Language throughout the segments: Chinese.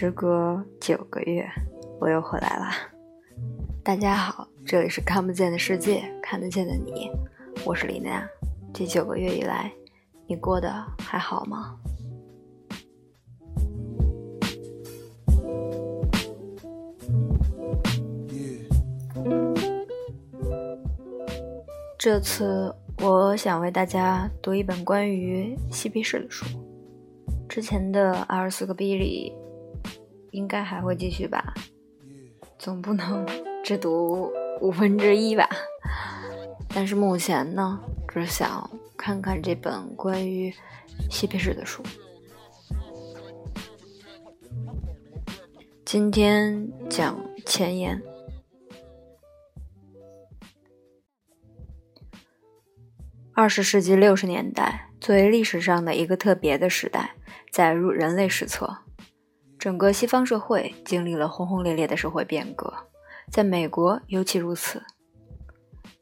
时隔九个月，我又回来啦。大家好，这里是看不见的世界，看得见的你，我是李娜。这九个月以来，你过得还好吗？这次我想为大家读一本关于嬉皮士的书。之前的二十四个 B 里，应该还会继续吧，总不能只读五分之一吧。但是目前呢，只想看看这本关于嬉皮士的书。今天讲前言。二十世纪六十年代作为历史上的一个特别的时代。载入人类史册，整个西方社会经历了轰轰烈烈的社会变革，在美国尤其如此。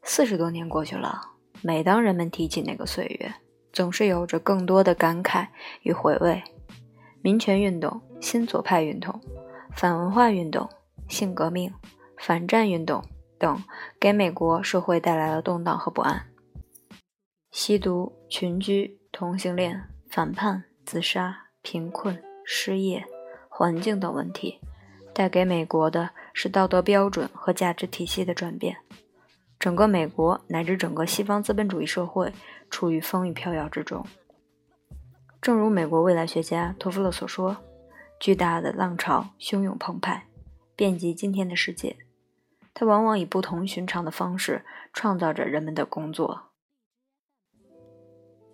四十多年过去了，每当人们提起那个岁月，总是有着更多的感慨与回味。民权运动、新左派运动、反文化运动、性革命、反战运动等，给美国社会带来了动荡和不安。吸毒、群居、同性恋、反叛。自杀、贫困、失业、环境等问题，带给美国的是道德标准和价值体系的转变。整个美国乃至整个西方资本主义社会处于风雨飘摇之中。正如美国未来学家托夫勒所说：“巨大的浪潮汹涌澎湃，遍及今天的世界。它往往以不同寻常的方式创造着人们的工作。”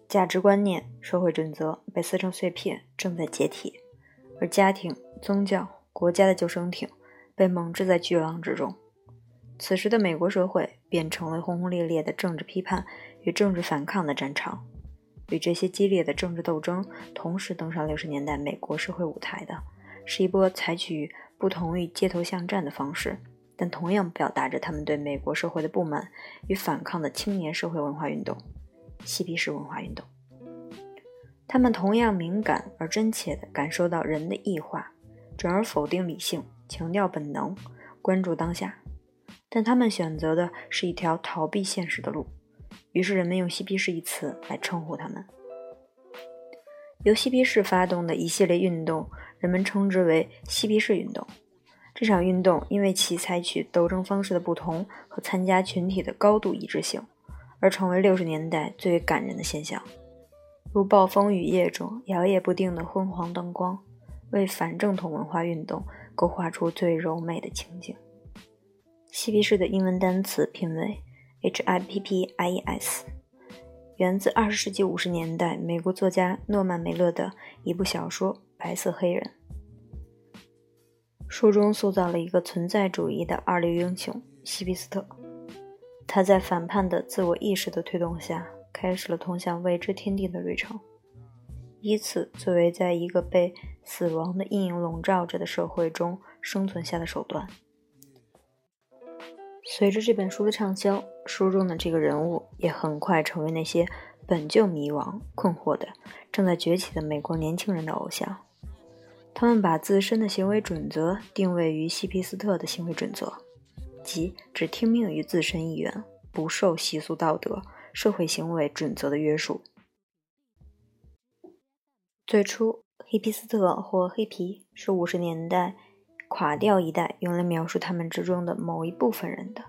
价值观念、社会准则被撕成碎片，正在解体；而家庭、宗教、国家的救生艇被蒙置在巨浪之中。此时的美国社会变成了轰轰烈烈的政治批判与政治反抗的战场。与这些激烈的政治斗争同时登上六十年代美国社会舞台的，是一波采取不同于街头巷战的方式，但同样表达着他们对美国社会的不满与反抗的青年社会文化运动。嬉皮士文化运动，他们同样敏感而真切地感受到人的异化，转而否定理性，强调本能，关注当下。但他们选择的是一条逃避现实的路，于是人们用嬉皮士一词来称呼他们。由嬉皮士发动的一系列运动，人们称之为嬉皮士运动。这场运动因为其采取斗争方式的不同和参加群体的高度一致性。而成为六十年代最为感人的现象，如暴风雨夜中摇曳不定的昏黄灯光，为反正统文化运动勾画出最柔美的情景。嬉皮士的英文单词拼为 H-I-P-P-I-E-S，源自二十世纪五十年代美国作家诺曼·梅勒的一部小说《白色黑人》。书中塑造了一个存在主义的二流英雄希皮斯特。他在反叛的自我意识的推动下，开始了通向未知天地的旅程，以此作为在一个被死亡的阴影笼罩着的社会中生存下的手段。随着这本书的畅销，书中的这个人物也很快成为那些本就迷惘、困惑的、正在崛起的美国年轻人的偶像。他们把自身的行为准则定位于希皮斯特的行为准则。即只听命于自身意愿，不受习俗道德、社会行为准则的约束。最初，黑皮斯特或黑皮是五十年代垮掉一代用来描述他们之中的某一部分人的。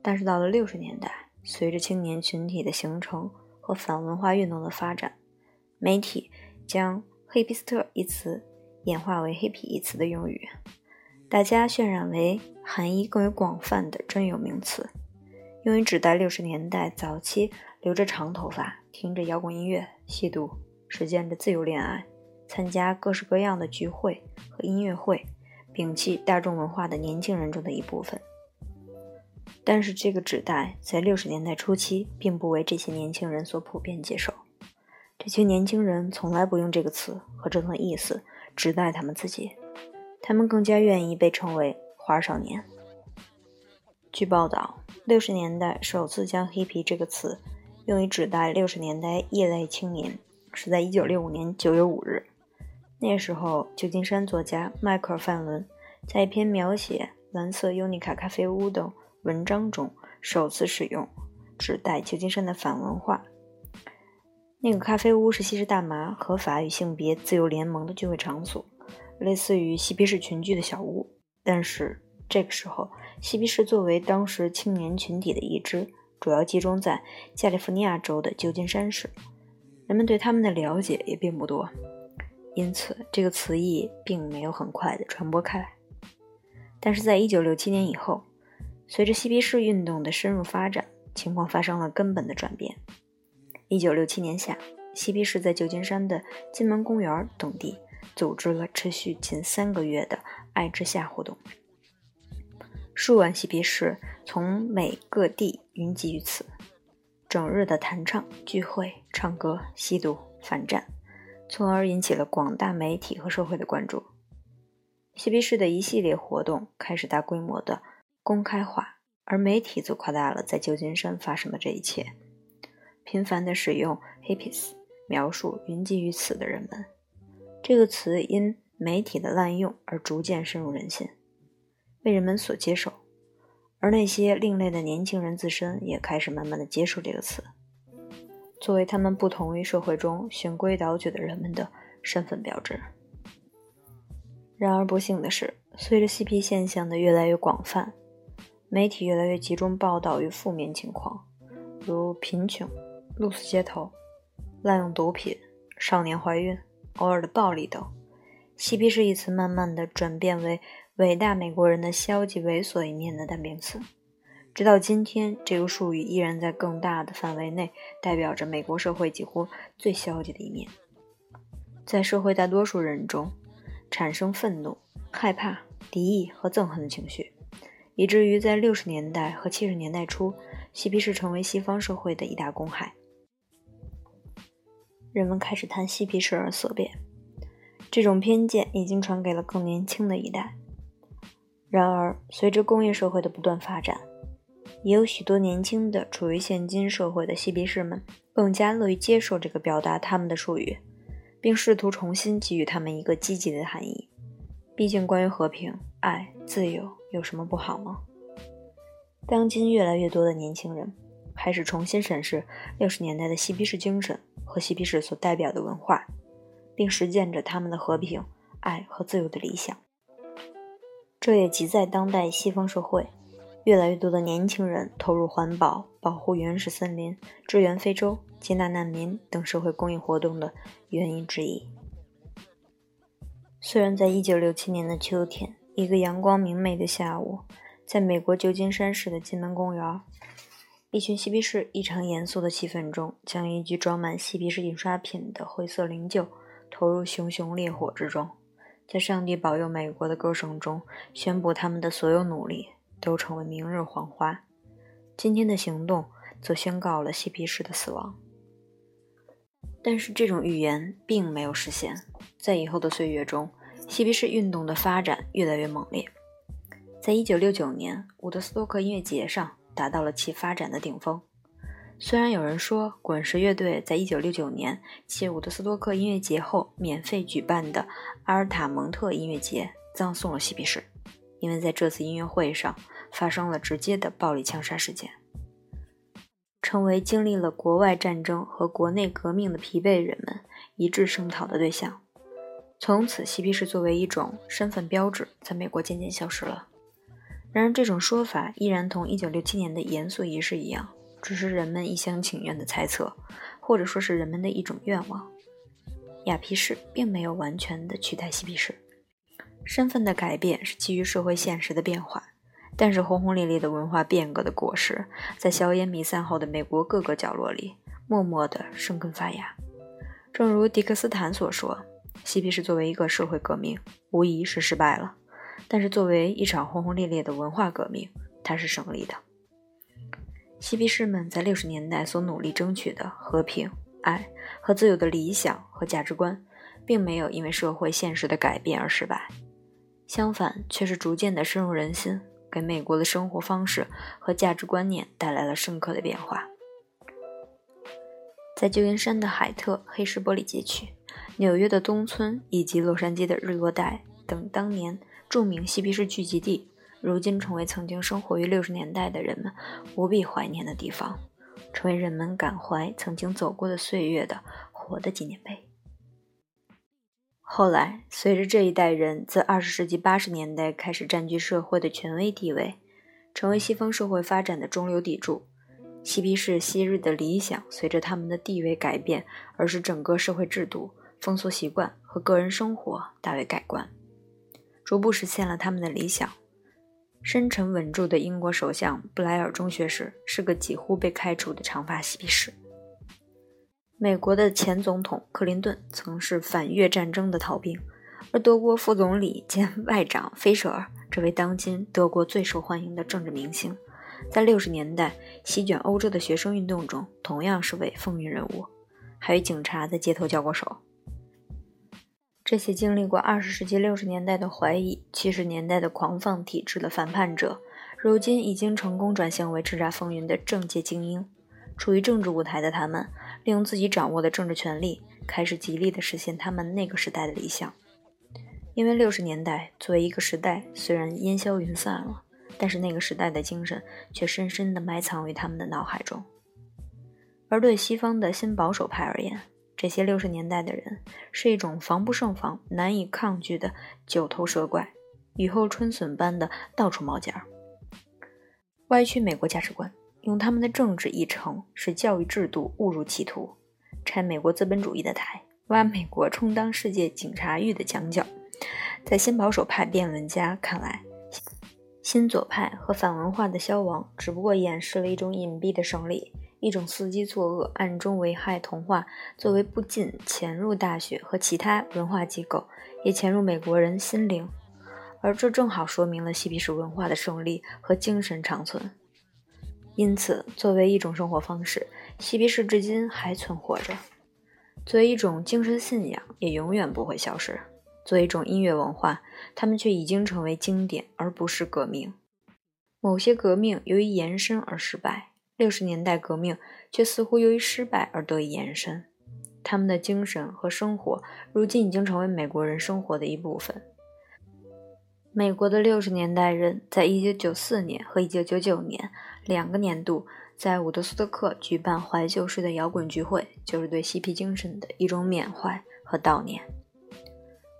但是到了六十年代，随着青年群体的形成和反文化运动的发展，媒体将黑皮斯特一词演化为黑皮一词的用语。大家渲染为含义更为广泛的专有名词，用于指代六十年代早期留着长头发、听着摇滚音乐、吸毒、实践着自由恋爱、参加各式各样的聚会和音乐会、摒弃大众文化的年轻人中的一部分。但是，这个指代在六十年代初期并不为这些年轻人所普遍接受。这群年轻人从来不用这个词和这层意思指代他们自己。他们更加愿意被称为“花少年”。据报道，六十年代首次将 “hippie” 这个词用于指代六十年代异类青年，是在一九六五年九月五日，那时候，旧金山作家迈克尔·范伦在一篇描写蓝色尤尼卡咖啡屋的文章中，首次使用指代旧金山的反文化。那个咖啡屋是吸食大麻合法与性别自由联盟的聚会场所，类似于嬉皮士群聚的小屋。但是这个时候，嬉皮士作为当时青年群体的一支，主要集中在加利福尼亚州的旧金山市，人们对他们的了解也并不多，因此这个词义并没有很快的传播开来。但是在1967年以后，随着嬉皮士运动的深入发展，情况发生了根本的转变。一九六七年夏，嬉皮士在旧金山的金门公园等地组织了持续近三个月的“爱之夏”活动。数万嬉皮士从美各地云集于此，整日的弹唱、聚会、唱歌、吸毒、反战，从而引起了广大媒体和社会的关注。嬉皮士的一系列活动开始大规模的公开化，而媒体则夸大了在旧金山发生的这一切。频繁地使用 “hippies” 描述云集于此的人们，这个词因媒体的滥用而逐渐深入人心，被人们所接受。而那些另类的年轻人自身也开始慢慢的接受这个词，作为他们不同于社会中循规蹈矩的人们的身份标志。然而，不幸的是，随着嬉皮现象的越来越广泛，媒体越来越集中报道与负面情况，如贫穷。露宿街头、滥用毒品、少年怀孕、偶尔的暴力等，嬉皮士一词慢慢的转变为伟大美国人的消极猥琐一面的代名词。直到今天，这个术语依然在更大的范围内代表着美国社会几乎最消极的一面。在社会大多数人中，产生愤怒、害怕、敌意和憎恨的情绪，以至于在六十年代和七十年代初，嬉皮士成为西方社会的一大公害。人们开始谈嬉皮士而色变，这种偏见已经传给了更年轻的一代。然而，随着工业社会的不断发展，也有许多年轻的处于现今社会的嬉皮士们更加乐于接受这个表达他们的术语，并试图重新给予他们一个积极的含义。毕竟，关于和平、爱、自由有什么不好吗？当今越来越多的年轻人开始重新审视六十年代的嬉皮士精神。和嬉皮士所代表的文化，并实践着他们的和平、爱和自由的理想。这也即在当代西方社会，越来越多的年轻人投入环保、保护原始森林、支援非洲、接纳难民等社会公益活动的原因之一。虽然在1967年的秋天，一个阳光明媚的下午，在美国旧金山市的金门公园。一群嬉皮士异常严肃的气氛中，将一具装满嬉皮士印刷品的灰色灵柩投入熊熊烈火之中，在“上帝保佑美国”的歌声中，宣布他们的所有努力都成为明日黄花。今天的行动则宣告了嬉皮士的死亡。但是，这种预言并没有实现。在以后的岁月中，嬉皮士运动的发展越来越猛烈。在1969年伍德斯托克音乐节上。达到了其发展的顶峰。虽然有人说，滚石乐队在1969年其伍德斯托克音乐节后免费举办的阿尔塔蒙特音乐节葬送了嬉皮士，因为在这次音乐会上发生了直接的暴力枪杀事件，成为经历了国外战争和国内革命的疲惫人们一致声讨的对象。从此，嬉皮士作为一种身份标志，在美国渐渐消失了。然而，这种说法依然同1967年的严肃仪式一样，只是人们一厢情愿的猜测，或者说是人们的一种愿望。雅皮士并没有完全的取代嬉皮士，身份的改变是基于社会现实的变化。但是，轰轰烈烈的文化变革的果实，在硝烟弥散后的美国各个角落里，默默地生根发芽。正如迪克斯坦所说：“嬉皮士作为一个社会革命，无疑是失败了。”但是，作为一场轰轰烈烈的文化革命，它是胜利的。嬉皮士们在六十年代所努力争取的和平、爱和自由的理想和价值观，并没有因为社会现实的改变而失败，相反，却是逐渐的深入人心，给美国的生活方式和价值观念带来了深刻的变化。在旧金山的海特黑石玻璃街区，纽约的东村以及洛杉矶的日落带等当年著名嬉皮士聚集地，如今成为曾经生活于六十年代的人们无比怀念的地方，成为人们感怀曾经走过的岁月的活的纪念碑。后来，随着这一代人自二十世纪八十年代开始占据社会的权威地位，成为西方社会发展的中流砥柱。嬉皮士昔日的理想，随着他们的地位改变，而使整个社会制度、风俗习惯和个人生活大为改观，逐步实现了他们的理想。深沉稳重的英国首相布莱尔中学时是个几乎被开除的长发嬉皮士。美国的前总统克林顿曾是反越战争的逃兵，而德国副总理兼 外长菲舍尔这位当今德国最受欢迎的政治明星。在六十年代席卷欧洲的学生运动中，同样是位风云人物，还与警察在街头交过手。这些经历过二十世纪六十年代的怀疑、七十年代的狂放体制的反叛者，如今已经成功转型为叱咤风云的政界精英。处于政治舞台的他们，利用自己掌握的政治权力，开始极力地实现他们那个时代的理想。因为六十年代作为一个时代，虽然烟消云散了。但是那个时代的精神却深深地埋藏于他们的脑海中，而对西方的新保守派而言，这些六十年代的人是一种防不胜防、难以抗拒的九头蛇怪，雨后春笋般的到处冒尖儿，歪曲美国价值观，用他们的政治议程使教育制度误入歧途，拆美国资本主义的台，挖美国充当世界警察狱的墙角。在新保守派辩论家看来。新左派和反文化的消亡，只不过掩饰了一种隐蔽的胜利，一种伺机作恶、暗中危害童话，作为不仅潜入大学和其他文化机构，也潜入美国人心灵，而这正好说明了嬉皮士文化的胜利和精神长存。因此，作为一种生活方式，嬉皮士至今还存活着；作为一种精神信仰，也永远不会消失。作为一种音乐文化，他们却已经成为经典，而不是革命。某些革命由于延伸而失败，六十年代革命却似乎由于失败而得以延伸。他们的精神和生活，如今已经成为美国人生活的一部分。美国的六十年代人在一九九四年和一九九九年两个年度在伍德斯托克举办怀旧式的摇滚聚会，就是对嬉皮精神的一种缅怀和悼念。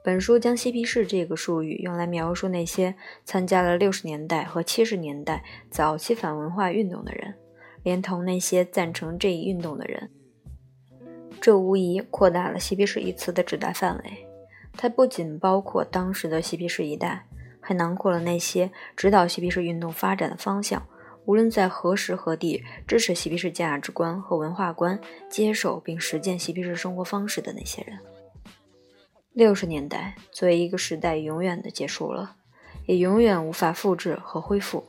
本书将“嬉皮士”这个术语用来描述那些参加了六十年代和七十年代早期反文化运动的人，连同那些赞成这一运动的人。这无疑扩大了“嬉皮士”一词的指代范围。它不仅包括当时的嬉皮士一代，还囊括了那些指导嬉皮士运动发展的方向，无论在何时何地支持嬉皮士价值观和文化观，接受并实践嬉皮士生活方式的那些人。六十年代作为一个时代，永远的结束了，也永远无法复制和恢复。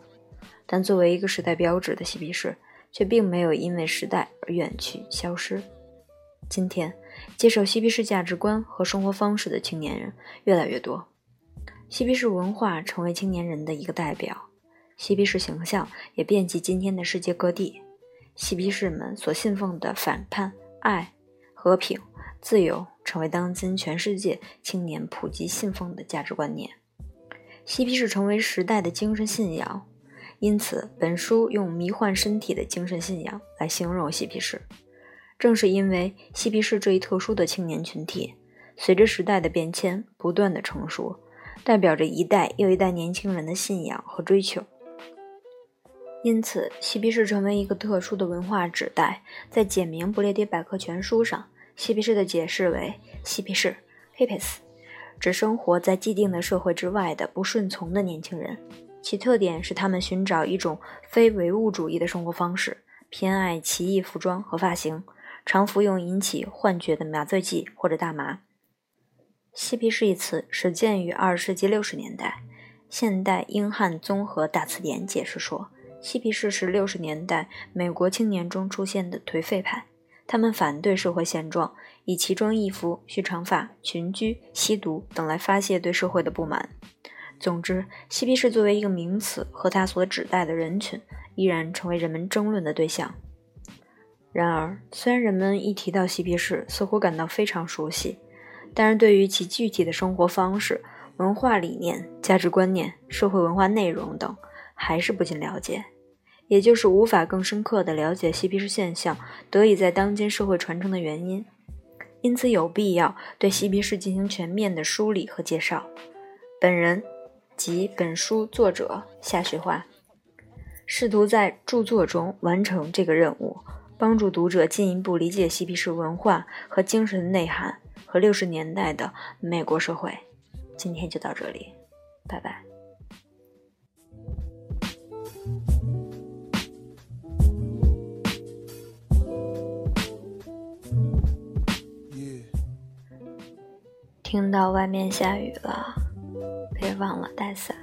但作为一个时代标志的嬉皮士，却并没有因为时代而远去消失。今天，接受嬉皮士价值观和生活方式的青年人越来越多，嬉皮士文化成为青年人的一个代表，嬉皮士形象也遍及今天的世界各地。嬉皮士们所信奉的反叛、爱、和平。自由成为当今全世界青年普及信奉的价值观念，嬉皮士成为时代的精神信仰。因此，本书用迷幻身体的精神信仰来形容嬉皮士。正是因为嬉皮士这一特殊的青年群体，随着时代的变迁不断的成熟，代表着一代又一代年轻人的信仰和追求。因此，嬉皮士成为一个特殊的文化指代，在简明不列颠百科全书上。嬉皮士的解释为：嬉皮士 （hippies） 指生活在既定的社会之外的不顺从的年轻人，其特点是他们寻找一种非唯物主义的生活方式，偏爱奇异服装和发型，常服用引起幻觉的麻醉剂或者大麻。嬉皮士一词始建于二十世纪六十年代，现代英汉综合大词典解释说，嬉皮士是六十年代美国青年中出现的颓废派。他们反对社会现状，以奇装异服、蓄长发、群居、吸毒等来发泄对社会的不满。总之，嬉皮士作为一个名词和他所指代的人群，依然成为人们争论的对象。然而，虽然人们一提到嬉皮士，似乎感到非常熟悉，但是对于其具体的生活方式、文化理念、价值观念、社会文化内容等，还是不尽了解，也就是无法更深刻地了解嬉皮士现象得以在当今社会传承的原因。因此，有必要对嬉皮士进行全面的梳理和介绍。本人及本书作者夏雪花，试图在著作中完成这个任务，帮助读者进一步理解嬉皮士文化和精神内涵和六十年代的美国社会。今天就到这里，拜拜。听到外面下雨了，忘了带伞。